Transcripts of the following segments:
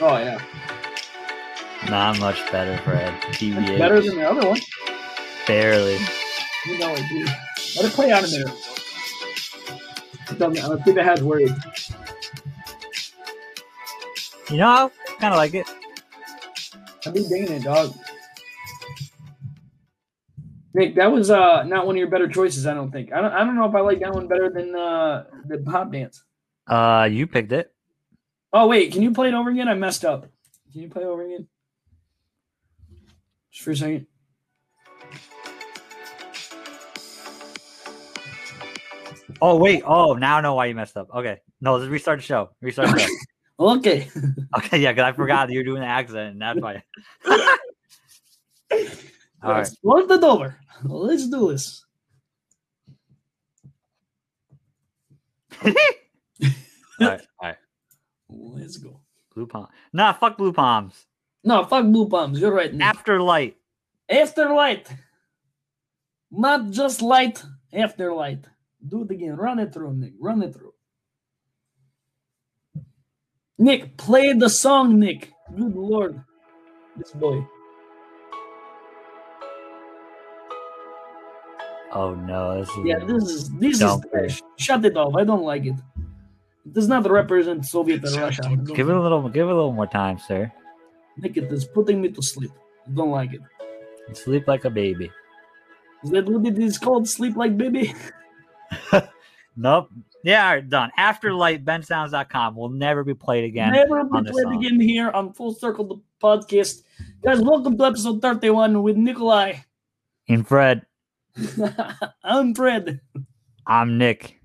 Oh yeah, Not much better, Fred. TBH. better than the other one. Barely. You know I do. Let it play out a minute. I. I think it has worried. You know, I kind of like it. I've been digging it, dog. Nick, that was uh not one of your better choices. I don't think. I don't. I don't know if I like that one better than uh the pop dance. Uh, you picked it. Oh wait, can you play it over again? I messed up. Can you play it over again? Just for a second. Oh wait. Oh, now I know why you messed up. Okay. No, let's restart the show. Restart the show. Okay. okay, yeah, because I forgot that you're doing the accent, and that's why. All right. Let's it over. Let's do this. All right. All right. Let's go. Blue palm. Nah, fuck blue palms. No, fuck blue palms. You're right. Nick. After light. After light. Not just light, after light. Do it again. Run it through, Nick. Run it through. Nick, play the song, Nick. Good lord. This boy. Oh no, this is Yeah, this is this is trash. Shut it off. I don't like it. It does not represent Soviet and Russia. Give it a little give it a little more time, sir. Nick, it is putting me to sleep. I don't like it. Sleep like a baby. Is that what it is called? Sleep like baby? Nope. Yeah, all right, done. After light, bensounds.com will never be played again. Never be played song. again here on Full Circle the podcast. Guys, welcome to episode 31 with Nikolai. And Fred, I'm Fred. I'm Nick.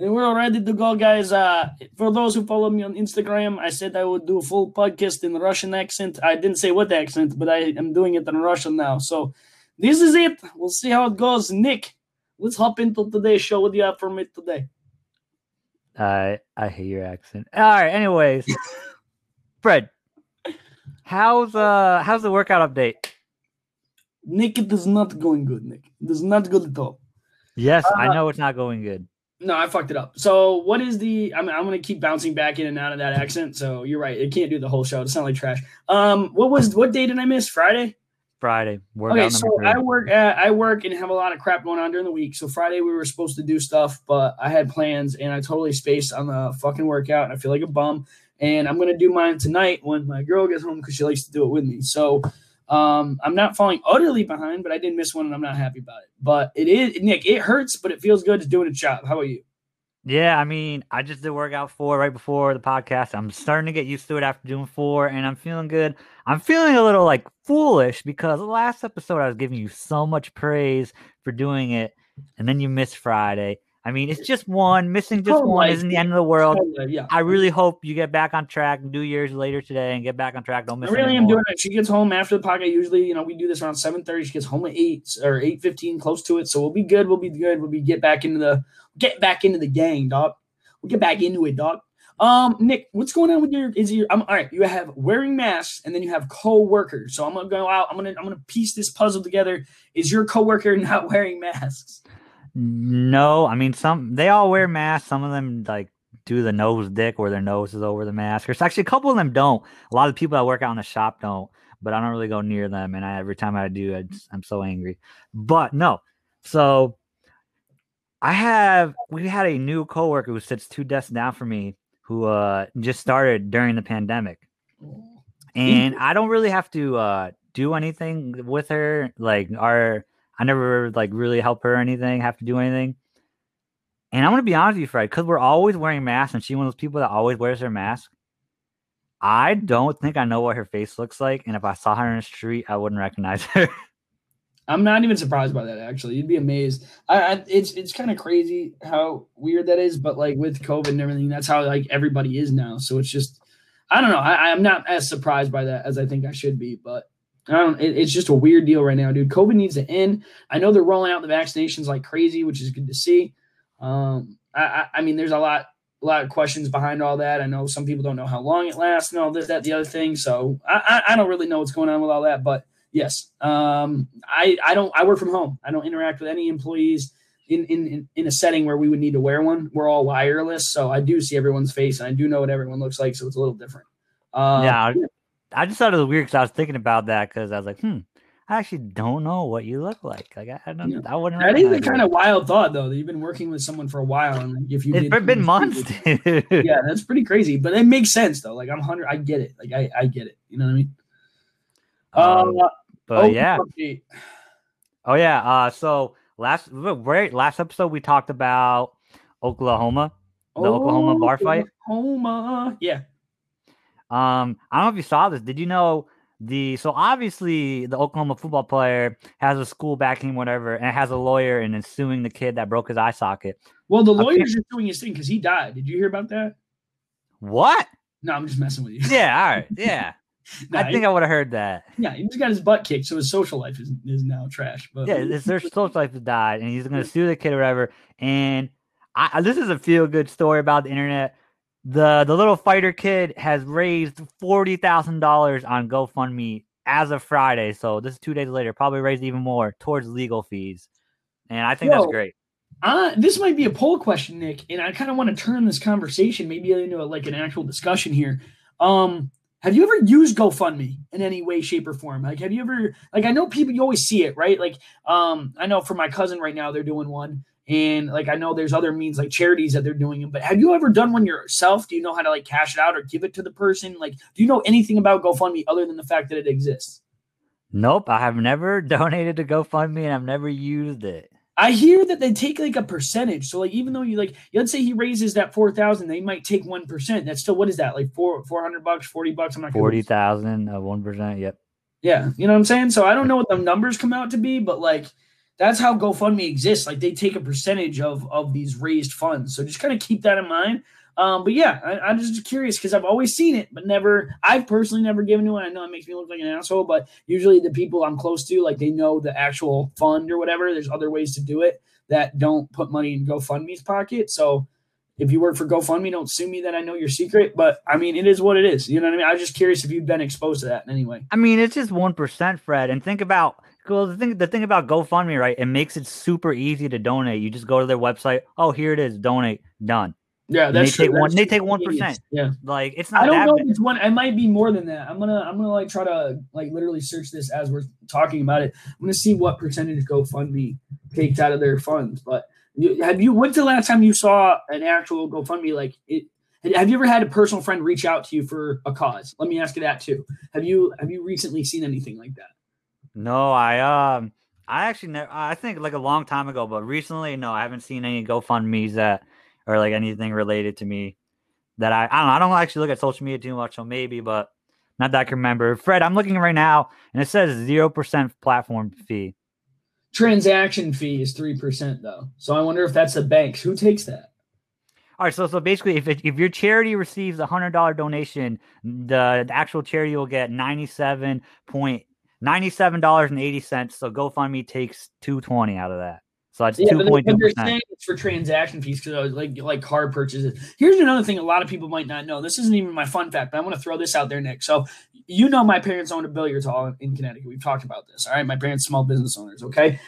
And we're all ready to go, guys. Uh, for those who follow me on Instagram, I said I would do a full podcast in Russian accent. I didn't say what accent, but I am doing it in Russian now. So this is it. We'll see how it goes. Nick, let's hop into today's show. What do you have for me today? I I hate your accent. All right. Anyways, Fred, how's uh how's the workout update? Nick, it is not going good, Nick. It is not good at all. Yes, I Uh, know it's not going good. No, I fucked it up. So, what is the? I'm, I'm gonna keep bouncing back in and out of that accent. So you're right. It can't do the whole show. It sounds like trash. Um, what was what day did I miss? Friday. Friday. Okay, so number I work. Uh, I work and have a lot of crap going on during the week. So Friday we were supposed to do stuff, but I had plans and I totally spaced on the fucking workout. And I feel like a bum. And I'm gonna do mine tonight when my girl gets home because she likes to do it with me. So um, I'm not falling utterly behind, but I did miss one and I'm not happy about it. But it is Nick. It hurts, but it feels good. It's doing a job. How about you? Yeah, I mean, I just did workout four right before the podcast. I'm starting to get used to it after doing four, and I'm feeling good. I'm feeling a little like foolish because last episode I was giving you so much praise for doing it, and then you missed Friday. I mean, it's just one. Missing just Oh, one isn't the end of the world. Uh, yeah. I really hope you get back on track do yours later today and get back on track. Don't miss I really am doing it. She gets home after the podcast. Usually, you know, we do this around seven thirty. She gets home at eight or eight fifteen, close to it. So we'll be good. We'll be good. We'll be get back into the get back into the gang, dog. We'll get back into it, dog. Um, Nick, what's going on with your? Is your? I'm all right. You have wearing masks, and then you have co-workers. So I'm gonna go out. I'm gonna I'm gonna piece this puzzle together. Is your coworker not wearing masks? No, I mean some they all wear masks. Some of them like do the nose dick where their nose is over the mask. Or actually a couple of them don't. A lot of the people that work out in the shop don't, but I don't really go near them. And I, every time I do, I just, I'm so angry. But no, so I have we had a new coworker who sits two desks down from me who uh just started during the pandemic and I don't really have to uh do anything with her. Like our I never like really help her or anything, have to do anything. And I'm gonna be honest with you, Fred, because we're always wearing masks, and she's one of those people that always wears her mask. I don't think I know what her face looks like, and if I saw her in the street, I wouldn't recognize her. I'm not even surprised by that. Actually, you'd be amazed. I, I it's it's kind of crazy how weird that is, but like with COVID and everything, that's how like everybody is now. So it's just, I don't know. I, I'm not as surprised by that as I think I should be, but I don't. It, it's just a weird deal right now, dude. COVID needs to end. I know they're rolling out the vaccinations like crazy, which is good to see. Um, I, I, I mean, there's a lot a lot of questions behind all that. I know some people don't know how long it lasts and all this, that, the other thing. So I, I, I don't really know what's going on with all that, but yes, um, I, I don't, I work from home. I don't interact with any employees in, in, in, in a setting where we would need to wear one. We're all wireless. So I do see everyone's face and I do know what everyone looks like. So it's a little different. Uh, yeah, I, just thought it was weird because I was thinking about that because I was like, hmm, I actually don't know what you look like. Like I, I don't, Yeah. I wouldn't. That is a kind of wild thought, though. That you've been working with someone for a while, and like, if you It's did been months, yeah, that's pretty crazy. But it makes sense though. Like I'm hundred, I get it. Like I, I get it. You know what I mean? Um, uh, but oh, yeah, update. oh yeah. Uh, so last right last episode we talked about Oklahoma, the Oklahoma bar fight. Oklahoma. Yeah. Um, I don't know if you saw this. Did you know the so obviously the Oklahoma football player has a school backing, whatever, and has a lawyer and is suing the kid that broke his eye socket. Well, the lawyer's just doing his thing because he died. Did you hear about that? What? No, I'm just messing with you. Yeah, all right, yeah. Nah, I think I would have heard that. yeah, he just got his butt kicked, so his social life is, is now trash. But Yeah, it's their social life has died, and he's gonna sue the kid or whatever. And I, I- this is a feel good story about the internet. The the little fighter kid has raised forty thousand dollars on GoFundMe as of Friday. So this is two days later, probably raised even more towards legal fees. And I think Yo, that's great. Uh, this might be a poll question, Nick, and I kind of want to turn this conversation maybe into a, like an actual discussion here. Um, have you ever used GoFundMe in any way, shape, or form? Like, have you ever like I know people you always see it, right? Like, um, I know for my cousin right now they're doing one, and like I know there's other means like charities that they're doing them. But have you ever done one yourself? Do you know how to like cash it out or give it to the person? Like, do you know anything about GoFundMe other than the fact that it exists? Nope, I have never donated to GoFundMe and I've never used it. I hear that they take like a percentage. So like even though you like let's say he raises that four thousand, they might take one percent. That's still what is that? Like four four hundred bucks, forty bucks. I'm not Forty thousand, uh, one percent. Yep. Yeah, you know what I'm saying? So I don't know what the numbers come out to be, but like that's how GoFundMe exists. Like they take a percentage of of these raised funds. So just kind of keep that in mind. Um, but yeah, I, I'm just curious because I've always seen it, but never. I've personally never given to it. I know it makes me look like an asshole, but usually the people I'm close to, like they know the actual fund or whatever. There's other ways to do it that don't put money in GoFundMe's pocket. So if you work for GoFundMe, don't sue me that I know your secret. But I mean, it is what it is. You know what I mean? I was just curious if you've been exposed to that in any way. I mean, it's just one percent, Fred. And think about well, the thing the thing about GoFundMe, right? It makes it super easy to donate. You just go to their website. Oh, here it is. Donate. Done. Yeah, And they true. take one. That's They take one Yeah. Like it's not. I don't that. know bad. it's one. It might be more than that. I'm gonna I'm gonna like try to like literally search this as we're talking about it. I'm gonna see what percentage GoFundMe takes out of their funds. But you, have you? When's the last time you saw an actual GoFundMe? Like it. Have you ever had a personal friend reach out to you for a cause? Let me ask you that too. Have you have you recently seen anything like that? No, I um, I actually never. I think like a long time ago, but recently, no, I haven't seen any GoFundmes that or like anything related to me that I. I don't know. I don't actually look at social media too much, so maybe, but not that I can remember. Fred, I'm looking right now, and it says zero percent platform fee. Transaction fee is three percent though, so I wonder if that's the banks. Who takes that? All right, so so basically, if it, if your charity receives a hundred dollar donation, the, the actual charity will get ninety seven point ninety seven dollars and eighty cents. So GoFundMe takes two twenty out of that. So it's Yeah, two point. They're saying it's for transaction fees because I was like like card purchases. Here's another thing a lot of people might not know. This isn't even my fun fact, but I want to throw this out there, Nick. So you know my parents owned a billiards hall in Connecticut. We've talked about this. All right, my parents small business owners. Okay.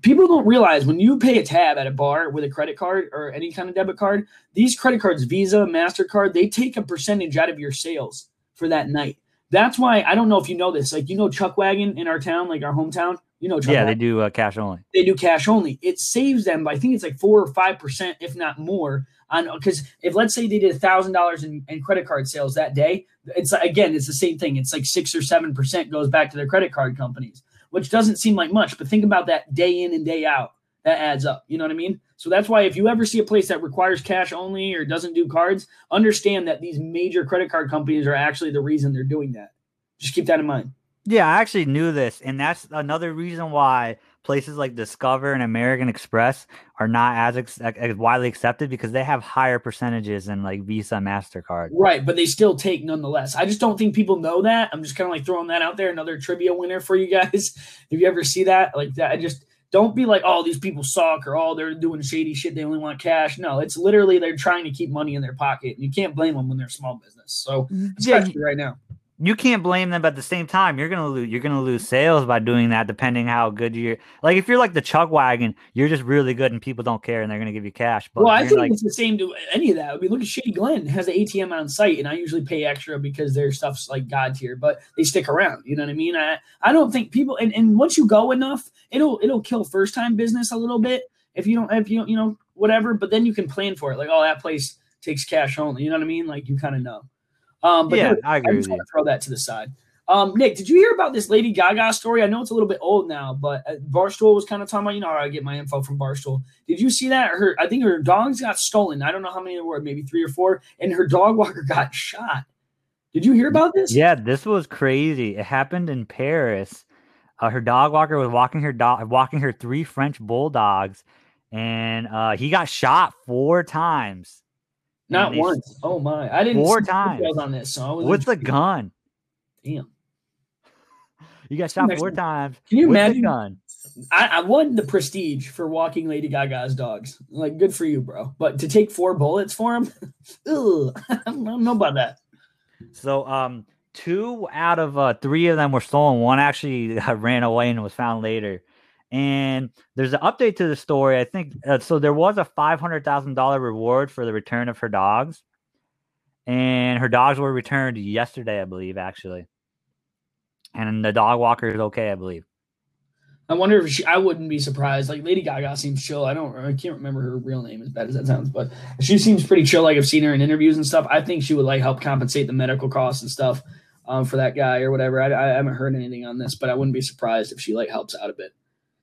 People don't realize when you pay a tab at a bar with a credit card or any kind of debit card, these credit cards, Visa, MasterCard, they take a percentage out of your sales for that night. That's why I don't know if you know this. Like, you know, Chuck Wagon in our town, like our hometown, you know, Chuck Yeah, they do uh, cash only. they do cash only. It saves them, by, I think it's like four or five percent, if not more. On because if let's say they did a thousand dollars in in credit card sales that day, it's again it's the same thing. It's like six or seven percent goes back to their credit card companies, which doesn't seem like much, but think about that day in and day out. That adds up. You know what I mean? So that's why if you ever see a place that requires cash only or doesn't do cards, understand that these major credit card companies are actually the reason they're doing that. Just keep that in mind. Yeah, I actually knew this, and that's another reason why places like Discover and American Express are not as, ex- as widely accepted because they have higher percentages than like Visa, Mastercard. Right, but they still take nonetheless. I just don't think people know that. I'm just kind of like throwing that out there. Another trivia winner for you guys. if you ever see that, like that, I just don't be like, oh, these people suck or oh, they're doing shady shit. They only want cash. No, it's literally they're trying to keep money in their pocket. And you can't blame them when they're small business. So mm-hmm. Yeah, especially right now. You can't blame them, but at the same time, you're gonna lose you're gonna lose sales by doing that, depending how good you're. Like if you're like the chuck Wagon, you're just really good and people don't care and they're gonna give you cash. But well, I think like, it's the same to any of that. I mean, look at Shady Glen has the ATM on site, and I usually pay extra because their stuff's like god tier, but they stick around. You know what I mean? I I don't think people and, and once you go enough, it'll it'll kill first time business a little bit if you don't if you don't you know whatever. But then you can plan for it. Like oh that place takes cash only. You know what I mean? Like you kind of know. Um, but yeah, I agree. I just want to throw that to the side. Um, Nick, did you hear about this Lady Gaga story? I know it's a little bit old now, but uh, Barstool was kind of talking about, you know, I get my info from Barstool. Did you see that? Her, I think her dogs got stolen. I don't know how many there were, maybe three or four, and her dog walker got shot. Did you hear about this? Yeah, this was crazy. It happened in Paris. Uh, her dog walker was walking her dog, walking her three French bulldogs, and uh, he got shot four times. Not once. Oh my! I didn't four times on this. So with the gun. Damn. You got shot four times. Can you imagine? I, I won the prestige for walking Lady Gaga's dogs. Like, good for you, bro. But to take four bullets for him, I don't know about that. So, um, two out of uh, three of them were stolen. One actually ran away and was found later. And there's an update to the story. I think uh, so. There was a five hundred thousand dollar reward for the return of her dogs, and her dogs were returned yesterday, I believe, actually and the dog walker is okay, I believe. I wonder if she. I wouldn't be surprised. Like Lady Gaga seems chill. I don't. I can't remember her real name as bad as that sounds, but she seems pretty chill. Like I've seen her in interviews and stuff. I think she would like help compensate the medical costs and stuff um, for that guy or whatever. I, I haven't heard anything on this, but I wouldn't be surprised if she like helps out a bit.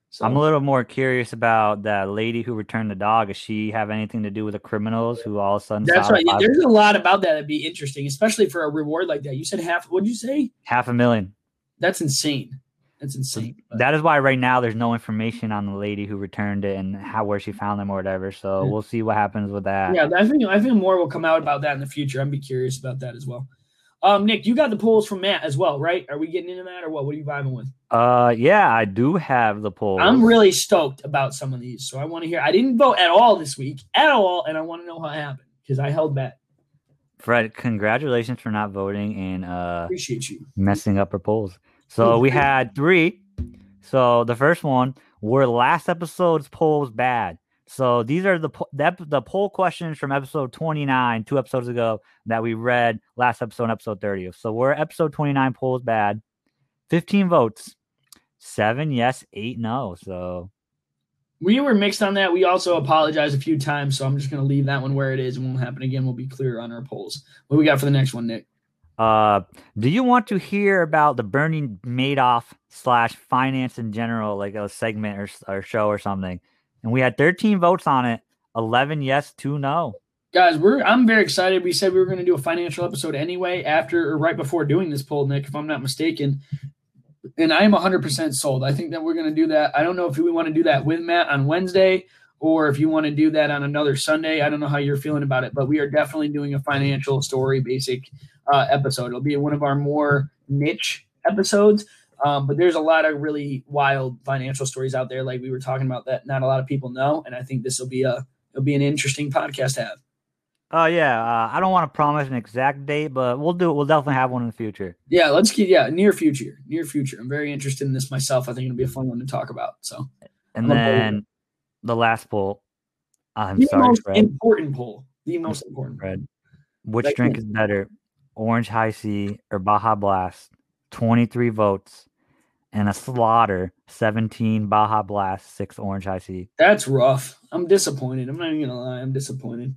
So. I'm a little more curious about that lady who returned the dog. Does she have anything to do with the criminals who all of a sudden? That's right. Yeah, there's a lot about that that'd be interesting, especially for a reward like that. You said half. What'd you say? Half a million. That's insane. That's insane. That is why right now there's no information on the lady who returned it and how where she found them or whatever. So yeah. we'll see what happens with that. Yeah, I think I think more will come out about that in the future. I'd be curious about that as well. Um, Nick, you got the polls from Matt as well, right? Are we getting into that or what? What are you vibing with? Uh, yeah, I do have the polls. I'm really stoked about some of these, so I want to hear. I didn't vote at all this week, at all, and I want to know how it happened because I held back. Fred, congratulations for not voting and uh, appreciate you messing up our polls. So we had three. So the first one were last episode's polls bad. So these are the the, the poll questions from episode 29, two episodes ago that we read last episode, episode 30. So we're episode 29 polls bad, 15 votes, seven yes, eight no. So we were mixed on that. We also apologize a few times, so I'm just gonna leave that one where it is. It won't happen again. We'll be clear on our polls. What we got for the next one, Nick? Uh, do you want to hear about the Bernie Madoff slash finance in general, like a segment or, or show or something? And we had 13 votes on it, 11 yes, two no. Guys, we're I'm very excited. We said we were going to do a financial episode anyway, after or right before doing this poll, Nick, if I'm not mistaken. And I am 100% sold. I think that we're going to do that. I don't know if we want to do that with Matt on Wednesday or if you want to do that on another Sunday. I don't know how you're feeling about it, but we are definitely doing a financial story basic uh, episode. It'll be one of our more niche episodes. Um, but there's a lot of really wild financial stories out there, like we were talking about, that not a lot of people know. And I think this will be a it'll be an interesting podcast to have. Oh uh, yeah, uh, I don't want to promise an exact date, but we'll do it. We'll definitely have one in the future. Yeah, let's keep yeah near future, near future. I'm very interested in this myself. I think it'll be a fun one to talk about. So, and then the last poll. I'm the sorry, most Fred. important poll. The most important. Fred, which drink is better, Orange Hi-C or Baja Blast? 23 votes, and a slaughter 17 Baja Blast, six Orange Hi-C. That's rough. I'm disappointed. I'm not even gonna lie. I'm disappointed.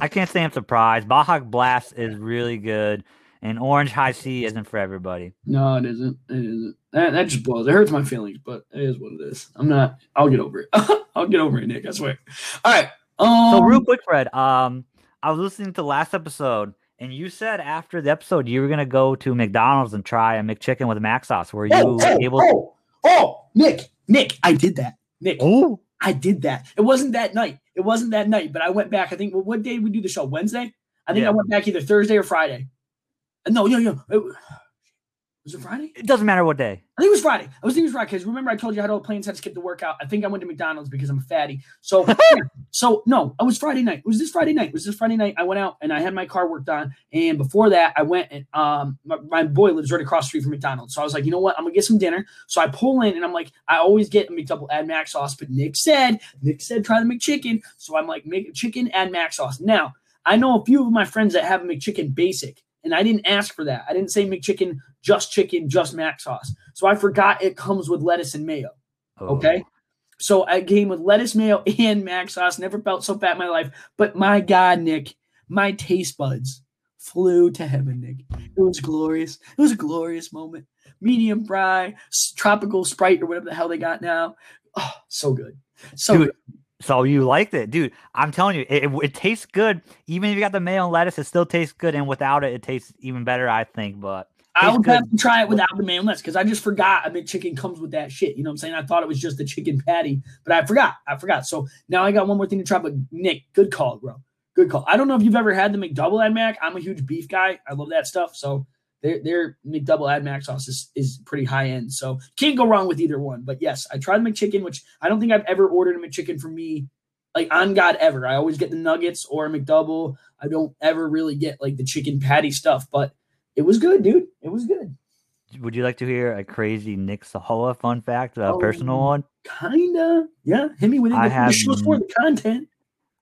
I can't say I'm surprised. Baja Blast is really good, and Orange Hi-C isn't for everybody. No, it isn't. It isn't. That, that just blows. It hurts my feelings, but it is what it is. I'm not. I'll get over it. I'll get over it, Nick. I swear. All right. Um, so real quick, Fred. Um, I was listening to last episode, and you said after the episode you were gonna go to McDonald's and try a McChicken with mac sauce. Were you oh, oh, able? To- oh, oh, Nick, Nick, I did that. Nick, oh, I did that. It wasn't that night. It wasn't that night, but I went back. I think. Well, what day did we do the show? Wednesday. I think yeah. I went back either Thursday or Friday. No, no, no. It, Was it Friday? It doesn't matter what day. I think it was Friday. I was thinking it was Friday because remember I told you I had all the plans, had to skip the workout. I think I went to McDonald's because I'm a fatty. So, yeah. so no, it was Friday night. It was this Friday night. It was this Friday night. I went out and I had my car worked on. And before that, I went and um, my, my boy lives right across the street from McDonald's. So I was like, you know what? I'm gonna get some dinner. So I pull in and I'm like, I always get a McDouble add mac sauce, but Nick said, Nick said try the McChicken. So I'm like, make chicken add mac sauce. Now I know a few of my friends that have a McChicken basic. And I didn't ask for that. I didn't say McChicken, just chicken, just mac sauce. So I forgot it comes with lettuce and mayo. Oh. Okay. So I came with lettuce, mayo, and mac sauce. Never felt so fat in my life. But my God, Nick, my taste buds flew to heaven, Nick. It was glorious. It was a glorious moment. Medium fry, tropical sprite, or whatever the hell they got now. Oh, so good. So Dude, good. So you liked it, dude. I'm telling you, it, it, it tastes good. Even if you got the mayo and lettuce, it still tastes good. And without it, it tastes even better, I think. But I would good. have to try it without the mayonnaise because I just forgot a McChicken comes with that shit. You know what I'm saying? I thought it was just the chicken patty, but I forgot. I forgot. So now I got one more thing to try. But Nick, good call, bro. Good call. I don't know if you've ever had the McDouble at Mac. I'm a huge beef guy. I love that stuff. So their their McDouble ad mac sauce is, is pretty high end. So can't go wrong with either one. But yes, I tried McChicken, which I don't think I've ever ordered a McChicken for me, like on God ever. I always get the nuggets or a McDouble. I don't ever really get like the chicken patty stuff, but it was good, dude. It was good. would you like to hear a crazy Nick Sahoa fun fact, a Oh. personal one? Kinda. Yeah. Hit me with it. I have the show's for the content.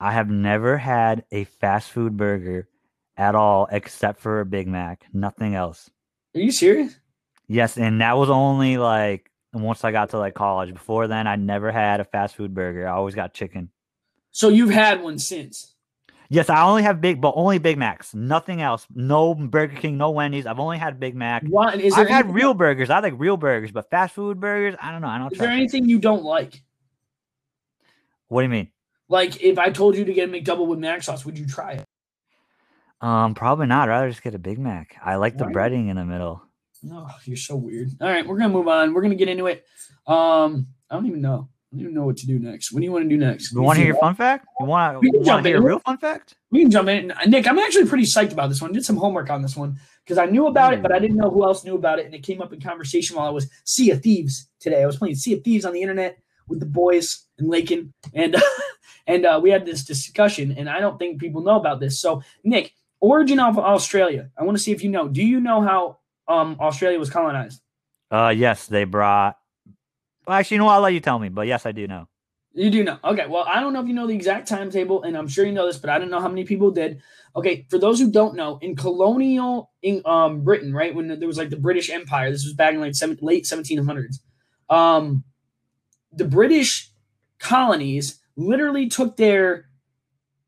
I have never had a fast food burger at all except for a Big Mac. Nothing else. Are you serious? Yes, and that was only like once I got to like college. Before then, I never had a fast food burger. I always got chicken. So you've had one since. Yes, I only have big, but only Big Macs. Nothing else. No Burger King, no Wendy's. I've only had Big Mac. What is I've had anything- real burgers. I like real burgers, but fast food burgers, I don't know. I don't Is there trust. it. anything you don't like? What do you mean? Like if I told you to get a McDouble with mac sauce, would you try it? Um, probably not. I'd rather just get a Big Mac. I like the Why? breading in the middle. No, you're so weird. All right, we're gonna move on. We're gonna get into it. Um, I don't even know. I don't even know what to do next. What do you want to do next? You want to hear your fun fact? You want to jump hear a in. real fun fact? We can jump in. Nick, I'm actually pretty psyched about this one. Did some homework on this one because I knew about it, but I didn't know who else knew about it. And it came up in conversation while I was Sea of Thieves today. I was playing Sea of Thieves on the internet with the boys in Lakin, and and uh, we had this discussion. And I don't think people know about this. So, Nick, origin of Australia. I want to see if you know. Do you know how um Australia was colonized? Uh, yes, they brought. Well, actually, you know what? I'll let you tell me. But yes, I do know. You do know. Okay. Well, I don't know if you know the exact timetable, and I'm sure you know this, but I don't know how many people did. Okay. For those who don't know, in colonial in um Britain, right when there was like the British Empire, this was back in like seven, late 1700s. Um, the British colonies literally took their,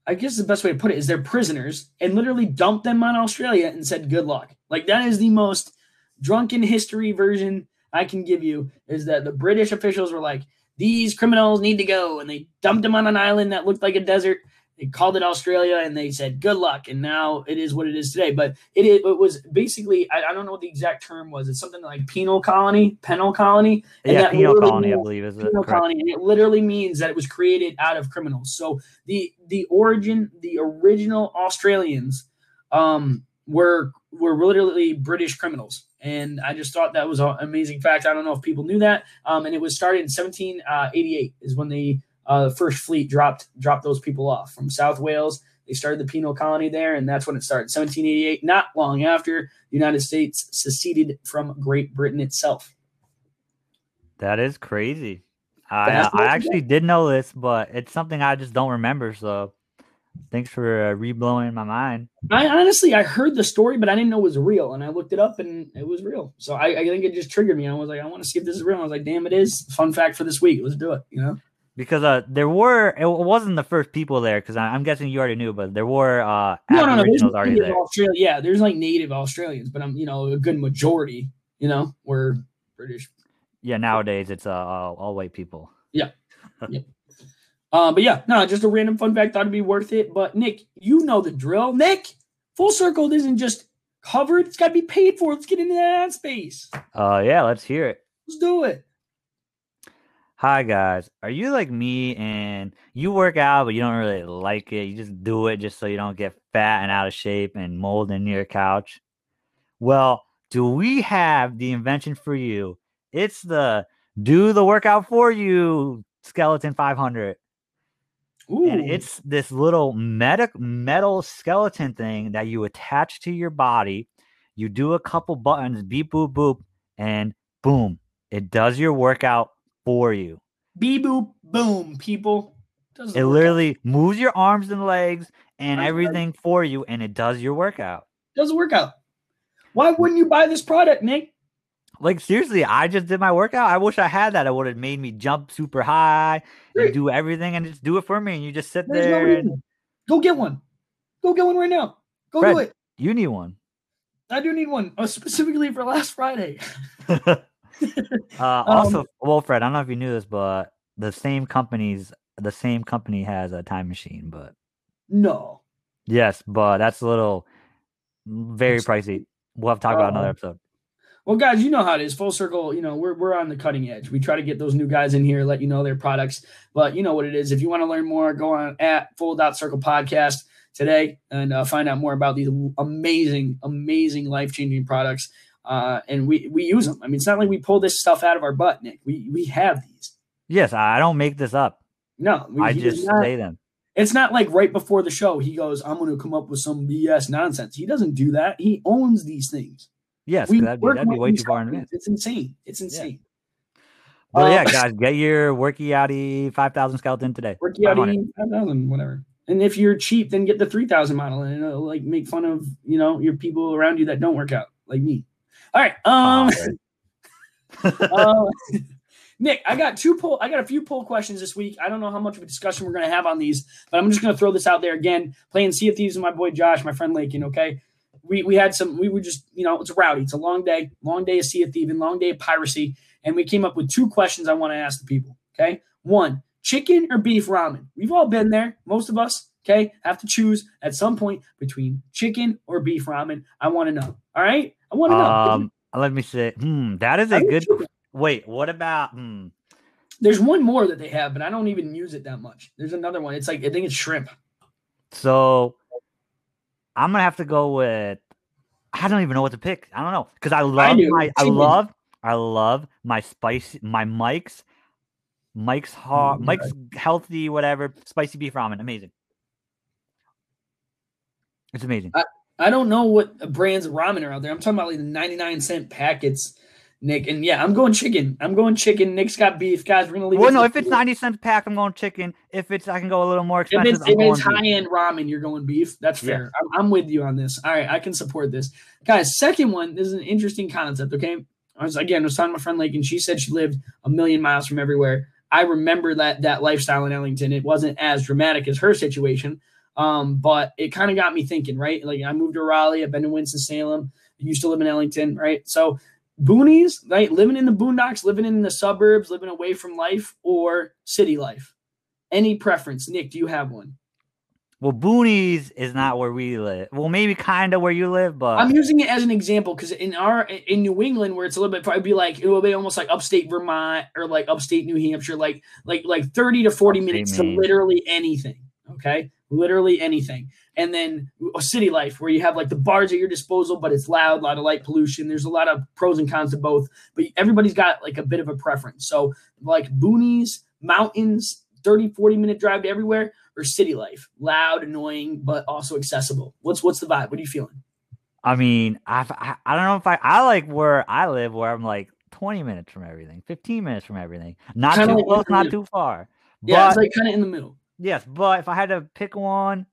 I guess the best way to put it is they're prisoners and literally dumped them on Australia and said good luck. Like that is the most drunken history version I can give you is that the British officials were like these criminals need to go. And they dumped them on an island that looked like a desert. They called it Australia and they said, good luck. And now it is what it is today. But it, it, it was basically, I, I don't know what the exact term was. It's something like penal colony, penal colony. And yeah, penal colony, I believe, is it? penal colony. And it literally means that it was created out of criminals. So the, the origin, the original Australians um, were, were literally British criminals. And I just thought that was an amazing fact. I don't know if people knew that. Um, and it was started in 1788 is when the uh, first fleet dropped dropped those people off from South Wales. They started the penal colony there, and that's when it started. 1788, not long after the United States seceded from Great Britain itself. That is crazy. I I actually did know this, but it's something I just don't remember. So, thanks for uh, reblowing my mind. I honestly I heard the story, but I didn't know it was real, and I looked it up, and it was real. So I, I think it just triggered me. I was like, I want to see if this is real. I was like, damn, it is. Fun fact for this week. Let's do it. You know. Because uh, there were it wasn't the first people there. Because I'm guessing you already knew, but there were uh No, no, no. There's already there. Australia. Yeah, there's like native Australians, but I'm you know a good majority. You know, were British. Yeah, nowadays it's uh all, all white people. Yeah uh, but yeah, no, just a random fun fact. Thought it'd be worth it. But Nick, you know the drill. Nick, full circle isn't just covered; it's got to be paid for. Let's get into that space. Uh, yeah, let's hear it. Let's do it. Hi guys, are you like me and you work out but you don't really like it? You just do it just so you don't get fat and out of shape and mold in your couch. Well, do we have the invention for you? It's the do the workout for you skeleton 500. Ooh. And it's this little medic metal skeleton thing that you attach to your body. You do a couple buttons, beep boop boop, and boom, it does your workout for you. Beep boop boom, people. Does the It literally moves your arms and legs and everything for you, and it does your workout. does the workout. Why wouldn't you buy this product, Nick? Like seriously, I just did my workout. I wish I had that. It would have made me jump super high and do everything, and just do it for me. And you just sit There's no there. and. Go get one. Go get one right now. Go do it. you need one. I do need one uh, specifically for last Friday. uh, Um, also, well, Fred, I don't know if you knew this, but the same companies, the same company has a time machine. But No. yes, but that's a little very pricey. We'll have to talk about another episode. Well, guys, you know how it is. Full circle, you know, we're, we're on the cutting edge. We try to get those new guys in here, let you know their products. But you know what it is. If you want to learn more, go on at Full Dot Circle Podcast today and uh, find out more about these amazing, amazing, life changing products. Uh, and we we use them. I mean, it's not like we pull this stuff out of our butt, Nick. We we have these. Yes, I don't make this up. No, we, I just not- say them. It's not like right before the show he goes, "I'm going to come up with some BS nonsense." He doesn't do that. He owns these things. Yes, We that'd be, that'd be way too far in advance. It's insane. It's insane. But yeah, Uh, guys, get your Worky Outy 5000 skeleton today. Work you out 500. eating five thousand, whatever. And if you're cheap, then get the three thousand model, and it'll like make fun of you know your people around you that don't work out, like me. All right, um, uh, Nick, I got two poll. I got a few poll questions this week. I don't know how much of a discussion we're going to have on these, but I'm just going to throw this out there again. Playing Sea of Thieves with my boy Josh, my friend Lakin. Okay, we we had some. We were just you know it's rowdy. It's a long day, long day of Sea of Thieving, long day of piracy, and we came up with two questions I want to ask the people. Okay, one, chicken or beef ramen. We've all been there. Most of us. Okay, have to choose at some point between chicken or beef ramen. I want to know. All right, I want to know. um, let me see. Hmm, that is I a think good. Wait, what about? Hmm, There's one more that they have, but I don't even use it that much. There's another one. It's like I think it's shrimp. so I'm gonna have to go with. I don't even know what to pick. I don't know because I love do, my. I love. I love my spicy. My Mike's. Mike's hot. Mm, Mike's healthy. Whatever. Spicy beef ramen. Amazing. It's amazing. I don't know what brands of ramen are out there. I'm talking about like the 99 cent packets, Nick. And yeah, I'm going chicken. I'm going chicken. Nick's got beef. Guys, we're gonna leave. Well, no, if the it's people. 90 cents a pack, I'm going chicken. If it's I can go a little more if expensive, it's, I'm if going it's beef. high end ramen, you're going beef. That's Yeah. fair. I'm, I'm with you on this. All right, I can support this, guys. Second one. This is an interesting concept. Okay, I was again I was talking to my friend Lake, and she said she lived a million miles from everywhere. I remember that that lifestyle in Ellington. It wasn't as dramatic as her situation, um, but it kind of got me thinking. Right, like I moved to Raleigh. I've been to Winston Salem. Used to live in Ellington. Right, so boonies, right? Living in the boondocks, living in the suburbs, living away from life, or city life. Any preference, Nick? Do you have one? Well, Boonies is not where we live. Well, maybe kind of where you live, but I'm using it as an example because in our in New England, where it's a little bit, probably be like it will be almost like upstate Vermont or like upstate New Hampshire, like like like 30 to 40 Upstate minutes Maine. to literally anything. Okay, literally anything, and then a city life where you have like the bars at your disposal, but it's loud, a lot of light pollution. There's a lot of pros and cons to both, but everybody's got like a bit of a preference. So like boonies, mountains, 30 40 minute drive to everywhere or city life. Loud annoying but also accessible. What's what's the vibe? What are you feeling? I mean, I've, I I don't know if I I like where I live, where I'm like 20 minutes from everything, 15 minutes from everything, not Kinda too like close, not too far. yeah But it's like kind of in the middle yes, but if I had to pick one,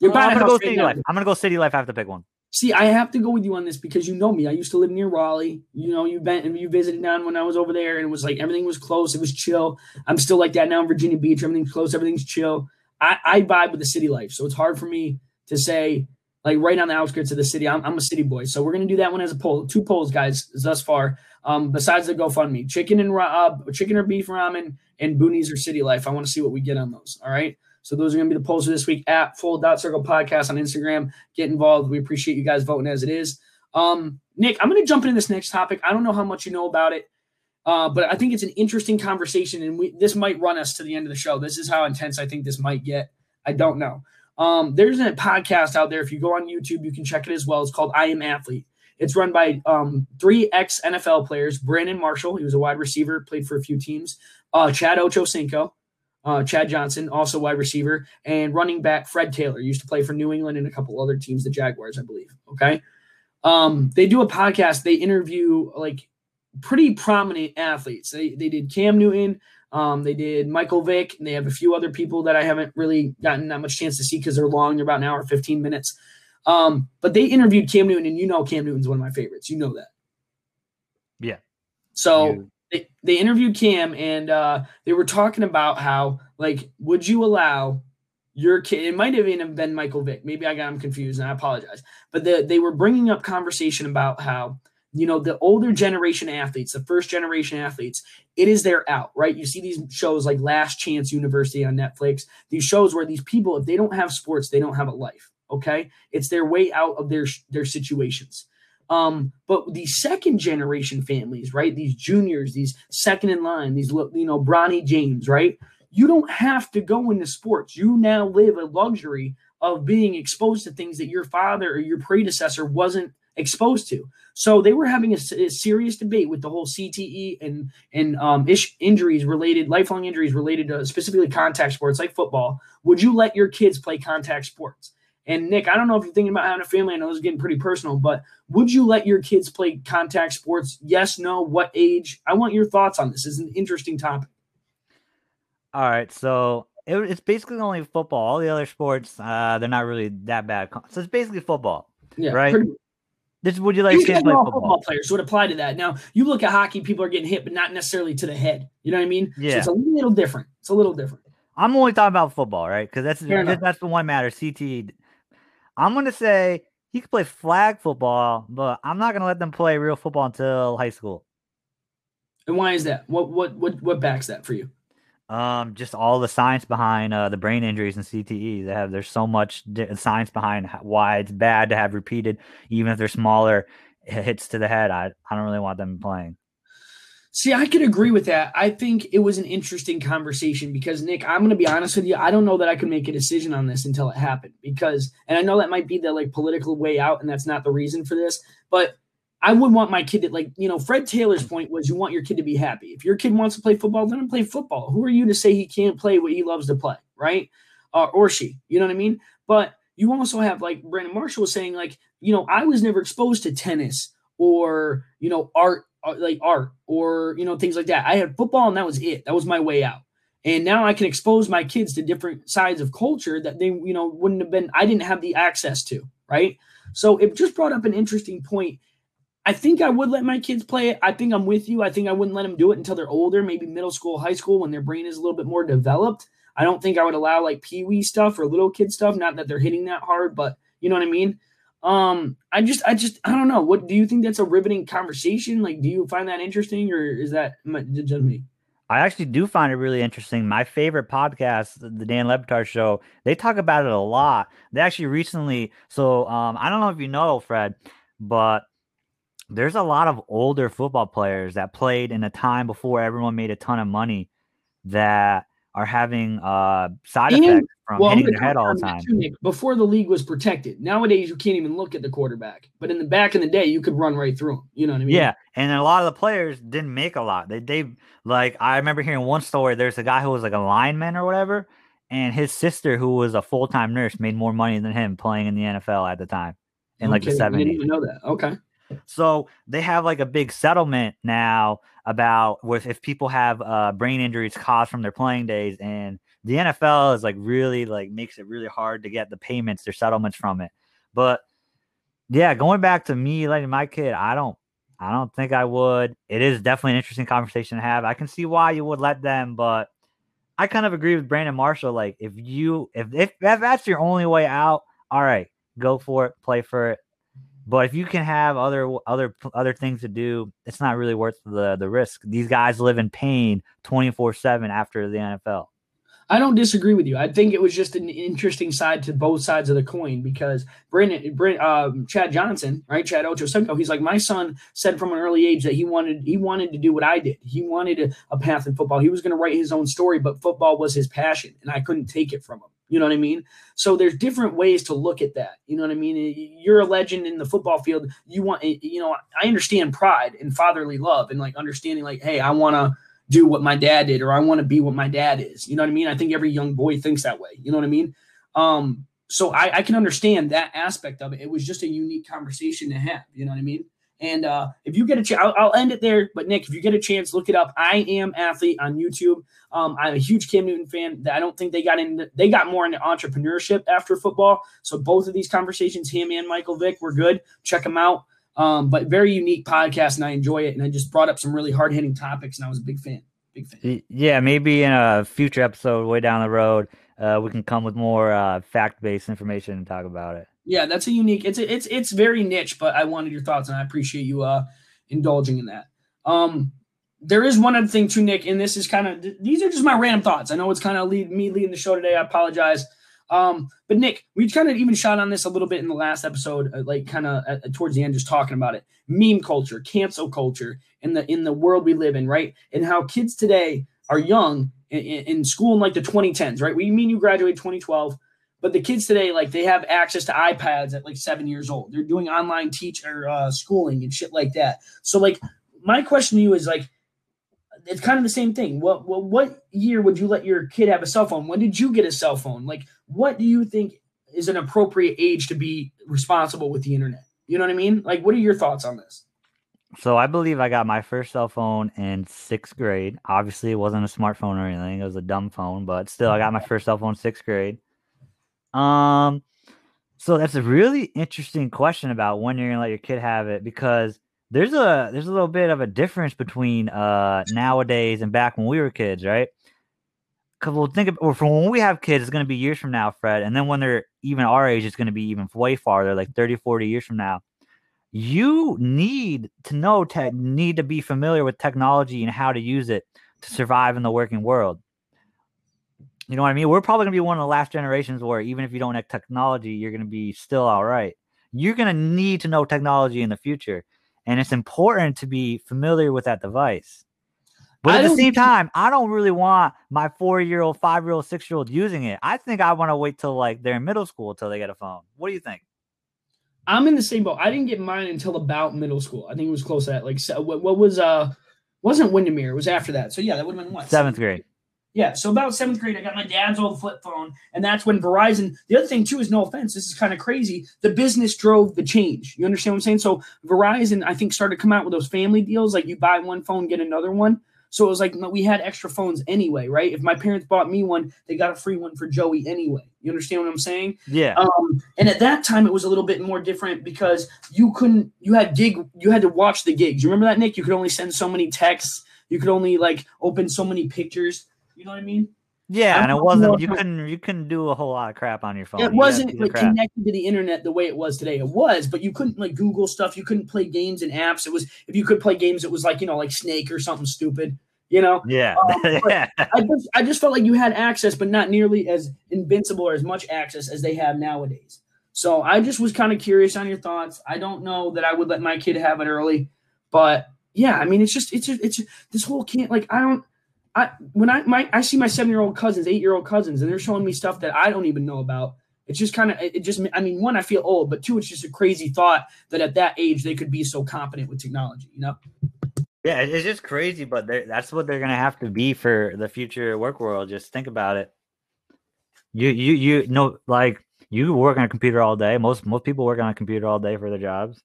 you're I'm gonna go city now. life. I'm gonna go city life. I have to pick one. see i have to go with you on this because you know me i used to live near raleigh you know you've been you visited down when i was over there and it was like everything was close it was chill i'm still like that now in virginia beach everything's close everything's chill i i vibe with the city life so it's hard for me to say like right on the outskirts of the city. I'm, I'm a city boy, so we're gonna do that one as a poll. Two polls, guys, thus far. Um, besides the GoFundMe, chicken and uh, chicken or beef ramen and boonies or city life. I want to see what we get on those. All right. So those are gonna be the polls for this week at Full Dot Circle Podcast on Instagram. Get involved. We appreciate you guys voting as it is. Um, Nick, I'm gonna jump into this next topic. I don't know how much you know about it. Uh, but I think it's an interesting conversation, and we this might run us to the end of the show. This is how intense I think this might get. I don't know. Um, there's a podcast out there. If you go on YouTube, you can check it as well. It's called I Am Athlete, It's run by um, three ex NFL players: Brandon Marshall, he was a wide receiver, played for a few teams. Uh, Chad Ochocinco, uh, Chad Johnson, also wide receiver, and running back Fred Taylor used to play for New England and a couple other teams, the Jaguars, I believe. Okay, um, they do a podcast. They interview like pretty prominent athletes. They they did Cam Newton. Um, they did Michael Vick, and they have a few other people that I haven't really gotten that much chance to see because they're long. They're about an hour, 15 minutes. Um, but they interviewed Cam Newton, and you know Cam Newton's one of my favorites. You know that. Yeah. So you. they, they interviewed Cam, and uh, they were talking about how, like, would you allow your kid? It might even have even been Michael Vick. Maybe I got him confused, and I apologize. But the, they were bringing up conversation about how – you know, the older generation athletes, the first generation athletes, it is their out, right? You see these shows like Last Chance University on Netflix, these shows where these people, if they don't have sports, they don't have a life. Okay. It's their way out of their their situations. Um, but the second generation families, right? These juniors, these second in line, these you know, Bronny James, right? You don't have to go into sports. You now live a luxury of being exposed to things that your father or your predecessor wasn't exposed to. So they were having a, a serious debate with the whole CTE and and um, ish, injuries related, lifelong injuries related to specifically contact sports like football. Would you let your kids play contact sports? And Nick, I don't know if you're thinking about having a family. I know this is getting pretty personal, but would you let your kids play contact sports? Yes, no, what age? I want your thoughts on this. Is an interesting topic. All right, so it, it's basically only football. All the other sports, uh, they're not really that bad. So it's basically football, yeah, right? Pretty, this would you like to play football? football players would apply to that. Now you look at hockey, people are getting hit, but not necessarily to the head. You know what I mean? Yeah. So it's a little different. It's a little different. I'm only talking about football, right? Because that's that's, that's the one matter. CT. I'm gonna say he could play flag football, but I'm not gonna let them play real football until high school. And why is that? What what what what backs that for you? Um, just all the science behind uh, the brain injuries and CTE. They have there's so much science behind why it's bad to have repeated, even if they're smaller hits to the head. I I don't really want them playing. See, I could agree with that. I think it was an interesting conversation because Nick, I'm going to be honest with you. I don't know that I could make a decision on this until it happened because, and I know that might be the like political way out, and that's not the reason for this. But I would want my kid to like, you know, Fred Taylor's point was you want your kid to be happy. If your kid wants to play football, let him play football. Who are you to say he can't play what he loves to play, right? Uh, or she, you know what I mean? But you also have like Brandon Marshall was saying, like, you know, I was never exposed to tennis or you know art, Uh, like art or you know things like that. I had football and that was it. That was my way out. And now I can expose my kids to different sides of culture that they, you know, wouldn't have been. I didn't have the access to, right? So it just brought up an interesting point I think I would let my kids play it. I think I'm with you. I think I wouldn't let them do it until they're older, maybe middle school, high school, when their brain is a little bit more developed. I don't think I would allow like pee wee stuff or little kid stuff. Not that they're hitting that hard, but you know what I mean. Um, I just, I just, I don't know. What do you think? That's a riveting conversation. Like, do you find that interesting, or is that just me? I actually do find it really interesting. My favorite podcast, the Dan Le Batard Show, they talk about it a lot. They actually recently, so um, I don't know if you know, Fred, but there's a lot of older football players that played in a time before everyone made a ton of money that are having uh, side and, effects from well, hitting their head all the time. Too, before the league was protected, nowadays you can't even look at the quarterback. But in the back in the day, you could run right through him. You know what I mean? Yeah, and a lot of the players didn't make a lot. They they like I remember hearing one story. There's a guy who was like a lineman or whatever, and his sister, who was a full time nurse, made more money than him playing in the NFL at the time in okay, like the 70s. I didn't even know that. Okay. So they have like a big settlement now about with if people have uh, brain injuries caused from their playing days, and the NFL is like really like makes it really hard to get the payments, their settlements from it. But yeah, going back to me letting my kid, I don't, I don't think I would. It is definitely an interesting conversation to have. I can see why you would let them, but I kind of agree with Brandon Marshall. Like if you if if, if that's your only way out, all right, go for it, play for it. But if you can have other other other things to do, it's not really worth the the risk. These guys live in pain 24/7 after the NFL. I don't disagree with you. I think it was just an interesting side to both sides of the coin because Brandon, Brandon um, Chad Johnson, right? Chad Ochocinco, he's like my son said from an early age that he wanted he wanted to do what I did. He wanted a, a path in football. He was going to write his own story, but football was his passion, and I couldn't take it from him. You know what I mean? So there's different ways to look at that. You know what I mean? You're a legend in the football field. You want, you know, I understand pride and fatherly love and like understanding, like, hey, I want to do what my dad did or I want to be what my dad is. You know what I mean? I think every young boy thinks that way. You know what I mean? Um, so I, I can understand that aspect of it. It was just a unique conversation to have. You know what I mean? And uh, if you get a chance, I'll, I'll, end it there. But Nick, if you get a chance, look it up. I am athlete on YouTube. Um, I'm a huge Cam Newton fan. I don't think they got in. They got more into entrepreneurship after football. So both of these conversations, him and Michael Vick, were good. Check them out. Um, but very unique podcast, and I enjoy it. And I just brought up some really hard hitting topics, and I was a big fan. Big fan. Yeah, maybe in a future episode, way down the road, uh, we can come with more uh, fact based information and talk about it. Yeah, that's a unique. It's a, it's it's very niche, but I wanted your thoughts, and I appreciate you uh indulging in that. Um, there is one other thing too, Nick, and this is kind of these are just my random thoughts. I know it's kind of lead me leading the show today. I apologize. Um, but Nick, we kind of even shot on this a little bit in the last episode, uh, like kind of uh, towards the end, just talking about it. Meme culture, cancel culture, in the in the world we live in, right? And how kids today are young in, in school in like the 2010s, right? We mean you graduated 2012. But the kids today, like they have access to iPads at like seven years old. They're doing online teach or uh, schooling and shit like that. So like my question to you is like, it's kind of the same thing. What, what what year would you let your kid have a cell phone? When did you get a cell phone? Like, what do you think is an appropriate age to be responsible with the internet? You know what I mean? Like, what are your thoughts on this? So I believe I got my first cell phone in sixth grade. Obviously, it wasn't a smartphone or anything; it was a dumb phone. But still, I got my first cell phone sixth grade. Um, so that's a really interesting question about when you're gonna let your kid have it because there's a there's a little bit of a difference between uh nowadays and back when we were kids, right? Because we'll think or from when we have kids, it's to be years from now, Fred. And then when they're even our age, it's to be even way farther, like 30, 40 years from now. You need to know, te- need to be familiar with technology and how to use it to survive in the working world. You know what I mean? We're probably gonna be one of the last generations where even if you don't have technology, you're gonna be still all right. You're gonna need to know technology in the future, and it's important to be familiar with that device. But at the same time, I don't really want my four-year-old, five-year-old, six-year-old using it. I think I want to wait till like they're in middle school until they get a phone. What do you think? I'm in the same boat. I didn't get mine until about middle school. I think it was close to that. Like, what, what was uh, wasn't Windermere? It was after that. So yeah, that would have been what seventh grade. Yeah, so about seventh grade, I got my dad's old flip phone, and that's when Verizon. The other thing too is no offense, this is kind of crazy. The business drove the change. You understand what I'm saying? So Verizon, I think, started to come out with those family deals, like you buy one phone, get another one. So it was like we had extra phones anyway, right? If my parents bought me one, they got a free one for Joey anyway. You understand what I'm saying? Yeah. Um, and at that time, it was a little bit more different because you couldn't. You had gig. You had to watch the gigs. You remember that, Nick? You could only send so many texts. You could only like open so many pictures. You know what I mean? Yeah, and it wasn't you couldn't you couldn't do a whole lot of crap on your phone. It you wasn't like connected to the internet the way it was today. It was, but you couldn't like Google stuff. You couldn't play games and apps. It was if you could play games, it was like you know like Snake or something stupid. You know? Yeah. Um, I just I just felt like you had access, but not nearly as invincible or as much access as they have nowadays. So I just was kind of curious on your thoughts. I don't know that I would let my kid have it early, but yeah, I mean it's just it's it's this whole can't like I don't I when I my I see my seven year old cousins, eight year old cousins, and they're showing me stuff that I don't even know about. It's just kind of it just I mean one I feel old, but two it's just a crazy thought that at that age they could be so competent with technology. You know. Yeah, it's just crazy, but that's what they're gonna have to be for the future work world. Just think about it. You you you know like you work on a computer all day. Most most people work on a computer all day for their jobs.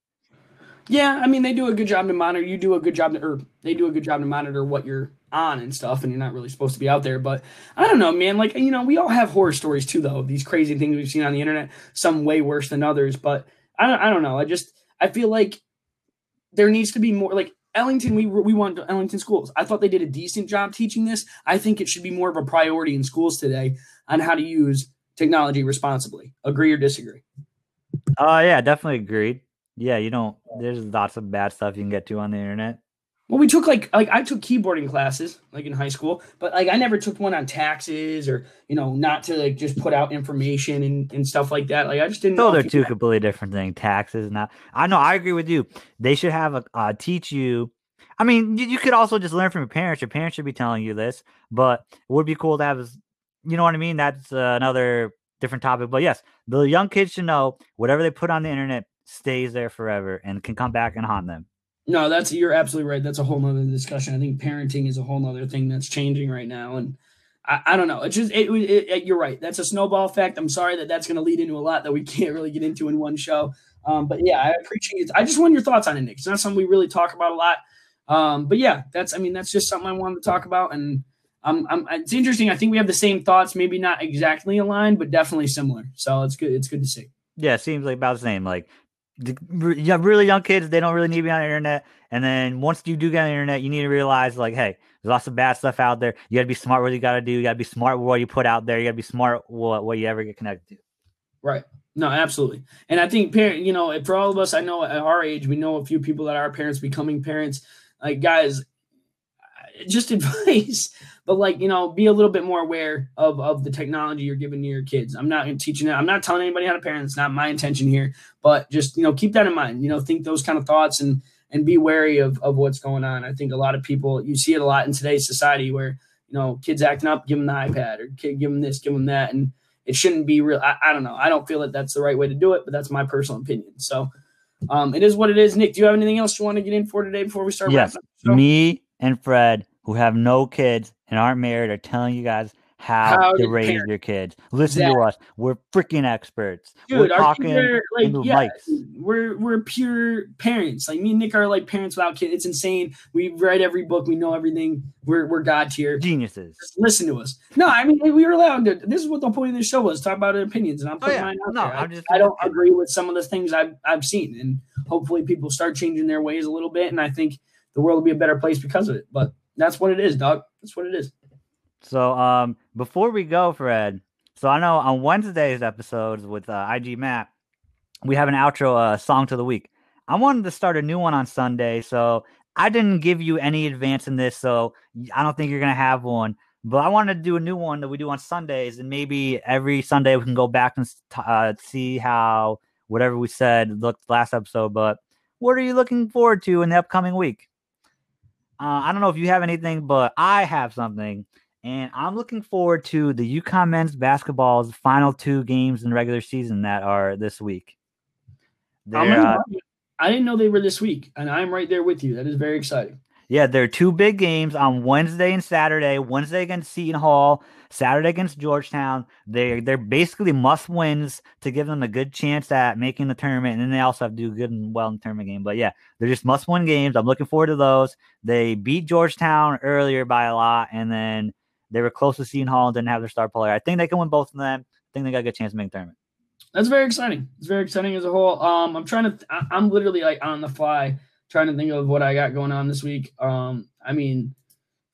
Yeah, I mean they do a good job to monitor. You do a good job to, or they do a good job to monitor what you're on and stuff, and you're not really supposed to be out there. But I don't know, man. Like you know, we all have horror stories too, though. These crazy things we've seen on the internet, some way worse than others. But I don't, I don't know. I just I feel like there needs to be more. Like Ellington, we we want Ellington schools. I thought they did a decent job teaching this. I think it should be more of a priority in schools today on how to use technology responsibly. Agree or disagree? Uh yeah, definitely agreed. Yeah, you don't. There's lots of bad stuff you can get to on the internet. Well, we took like like I took keyboarding classes like in high school, but like I never took one on taxes or you know not to like just put out information and, and stuff like that. Like I just didn't. So they're two completely different things. Taxes now. I know. I agree with you. They should have a uh, teach you. I mean, you, you, could also just learn from your parents. Your parents should be telling you this, but it would be cool to have you know what I mean? That's uh, another different topic. But yes, the young kids should know whatever they put on the internet stays there forever and can come back and haunt them. No, that's you're absolutely right. That's a whole nother discussion. I think parenting is a whole nother thing that's changing right now, and I, I don't know. It's just it, it, it, You're right. That's a snowball effect. I'm sorry that that's going to lead into a lot that we can't really get into in one show. Um, but yeah, I appreciate it. I just want your thoughts on it, Nick. It's not something we really talk about a lot. Um, but yeah, that's I mean that's just something I wanted to talk about, and I'm, it's interesting. I think we have the same thoughts, maybe not exactly aligned, but definitely similar. So it's good. It's good to see. Yeah, seems like about the same. Like the, yeah, really young kids, they don't really need to be on the internet. And then once you do get on the internet, you need to realize like, hey, there's lots of bad stuff out there. You got to be smart what you got to do. You got to be smart with what you put out there. You got to be smart what what you ever get connected to. Right. No, absolutely. And I think parent, you know, for all of us, I know at our age, we know a few people that are parents becoming parents. Like guys, just advice, but like you know, be a little bit more aware of of the technology you're giving to your kids. I'm not teaching it. I'm not telling anybody how to parent. It's not my intention here, but just you know, keep that in mind. You know, think those kind of thoughts and and be wary of of what's going on. I think a lot of people you see it a lot in today's society where you know kids acting up, give them the iPad or kid, give them this, give them that, and it shouldn't be real. I, I don't know. I don't feel that that's the right way to do it, but that's my personal opinion. So. Um, it is what it is. Nick, do you have anything else you want to get in for today before we start? Yes, me and Fred who have no kids and aren't married are telling you guys how, how to raise your kids. Listen exactly. to us. We're freaking experts. Dude, we're talking are, like, yeah, We're we're pure parents. Like me and Nick are like parents without kids. It's insane. We read every book. We know everything. We're we're god tier. Geniuses. Just listen to us. No, I mean we were allowed to. This is what the point of the show was. Talk about our opinions, and I'm oh, putting oh, yeah. mine out no, there. I'm just, I, I don't agree with some of the things I've I've seen, and hopefully people start changing their ways a little bit. And I think the world will be a better place because of it. But that's what it is, dog. That's what it is. So, um, before we go, Fred. So I know on Wednesday's episodes with uh, IG Matt, we have an outro uh, song to the week. I wanted to start a new one on Sunday, so I didn't give you any advance in this, so I don't think you're gonna have one. But I wanted to do a new one that we do on Sundays, and maybe every Sunday we can go back and uh, see how whatever we said looked last episode. But what are you looking forward to in the upcoming week? Uh, I don't know if you have anything, but I have something. And I'm looking forward to the UConn men's basketball's final two games in the regular season that are this week. Uh, I didn't know they were this week, and I'm right there with you. That is very exciting. Yeah, there are two big games on Wednesday and Saturday. Wednesday against Seton Hall, Saturday against Georgetown. They they're basically must wins to give them a good chance at making the tournament, and then they also have to do good and well in the tournament game. But yeah, they're just must win games. I'm looking forward to those. They beat Georgetown earlier by a lot, and then they were close to Seton Hall and didn't have their star player. I think they can win both of them. I think they got a good chance to make the tournament. That's very exciting. It's very exciting as a whole. Um, I'm trying to. I'm literally like on the fly trying to think of what I got going on this week. Um, I mean,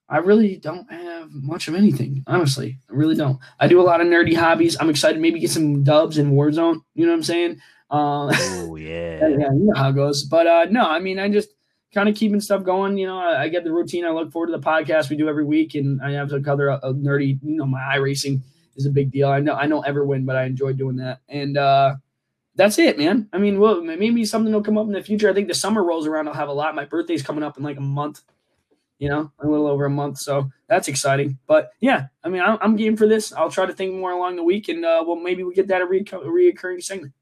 I really don't have much of anything, honestly. I really don't. I do a lot of nerdy hobbies. I'm excited maybe get some dubs in Warzone. You know what I'm saying? Uh, oh yeah. yeah, you know how it goes. But uh, no, I mean, I just kind of keeping stuff going. You know, I, I, get the routine. I look forward to the podcast we do every week, and I have to cover a, a nerdy. You know, my iRacing is a big deal. I know I know ever win, but I enjoy doing that. And uh, that's it, man. I mean, well, maybe something will come up in the future. I think the summer rolls around. I'll have a lot. My birthday's coming up in like a month, you know, a little over a month. So that's exciting. But yeah, I mean, I'm, I'm game for this. I'll try to think more along the week, and uh, well, maybe we get that a, re- a reoccurring segment.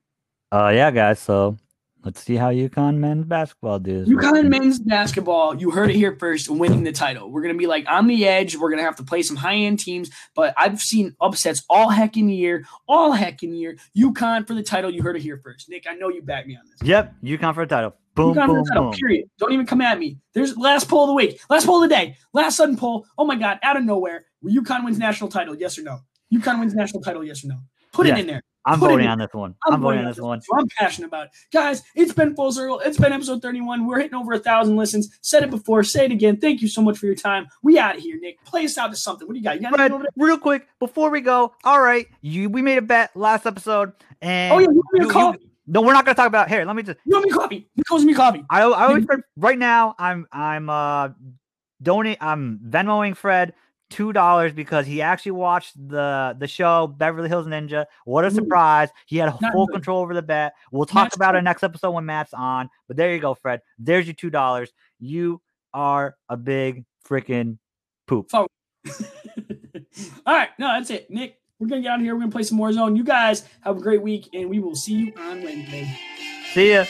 Uh, yeah, guys. So Let's see how UConn men's basketball does. UConn men's basketball, you heard it here first, winning the title. We're gonna be like on the edge. We're gonna have to play some high end teams, but I've seen upsets all heck in the year, all heck in the year. UConn for the title. You heard it here first, Nick. I know you back me on this. Yep, UConn for the title. Boom, UConn boom, for the title. Boom. Period. Don't even come at me. There's last poll of the week, last poll of the day, last sudden poll. Oh my God, out of nowhere, UConn wins national title? Yes or no? UConn wins national title? Yes or no? Put it in there. I'm Put voting on this one. I'm, I'm voting on this one. one. I'm passionate about it. Guys, it's been full circle. It's been episode 31. We're hitting over a thousand listens. Said it before. Say it again. Thank you so much for your time. We out of here, Nick. Play us out to something. What do you got? You got Fred, real quick before we go. All right, you we made a bet last episode, and oh yeah, you, you, you, no, we're not gonna talk about here. Let me just. You want me coffee? You calls me coffee. I I always right now. I'm I'm uh donate. I'm Venmoing Fred two dollars because he actually watched the the show Beverly Hills Ninja. What a mm-hmm. surprise! He had full good. control over the bet. We'll talk Not about it next episode when Matt's on. But there you go, Fred. There's your two dollars. You are a big freaking poop. So All right, no, that's it. Nick, we're gonna get out of here. We're gonna play some more zone. You guys have a great week, and we will see you on Wednesday. See ya.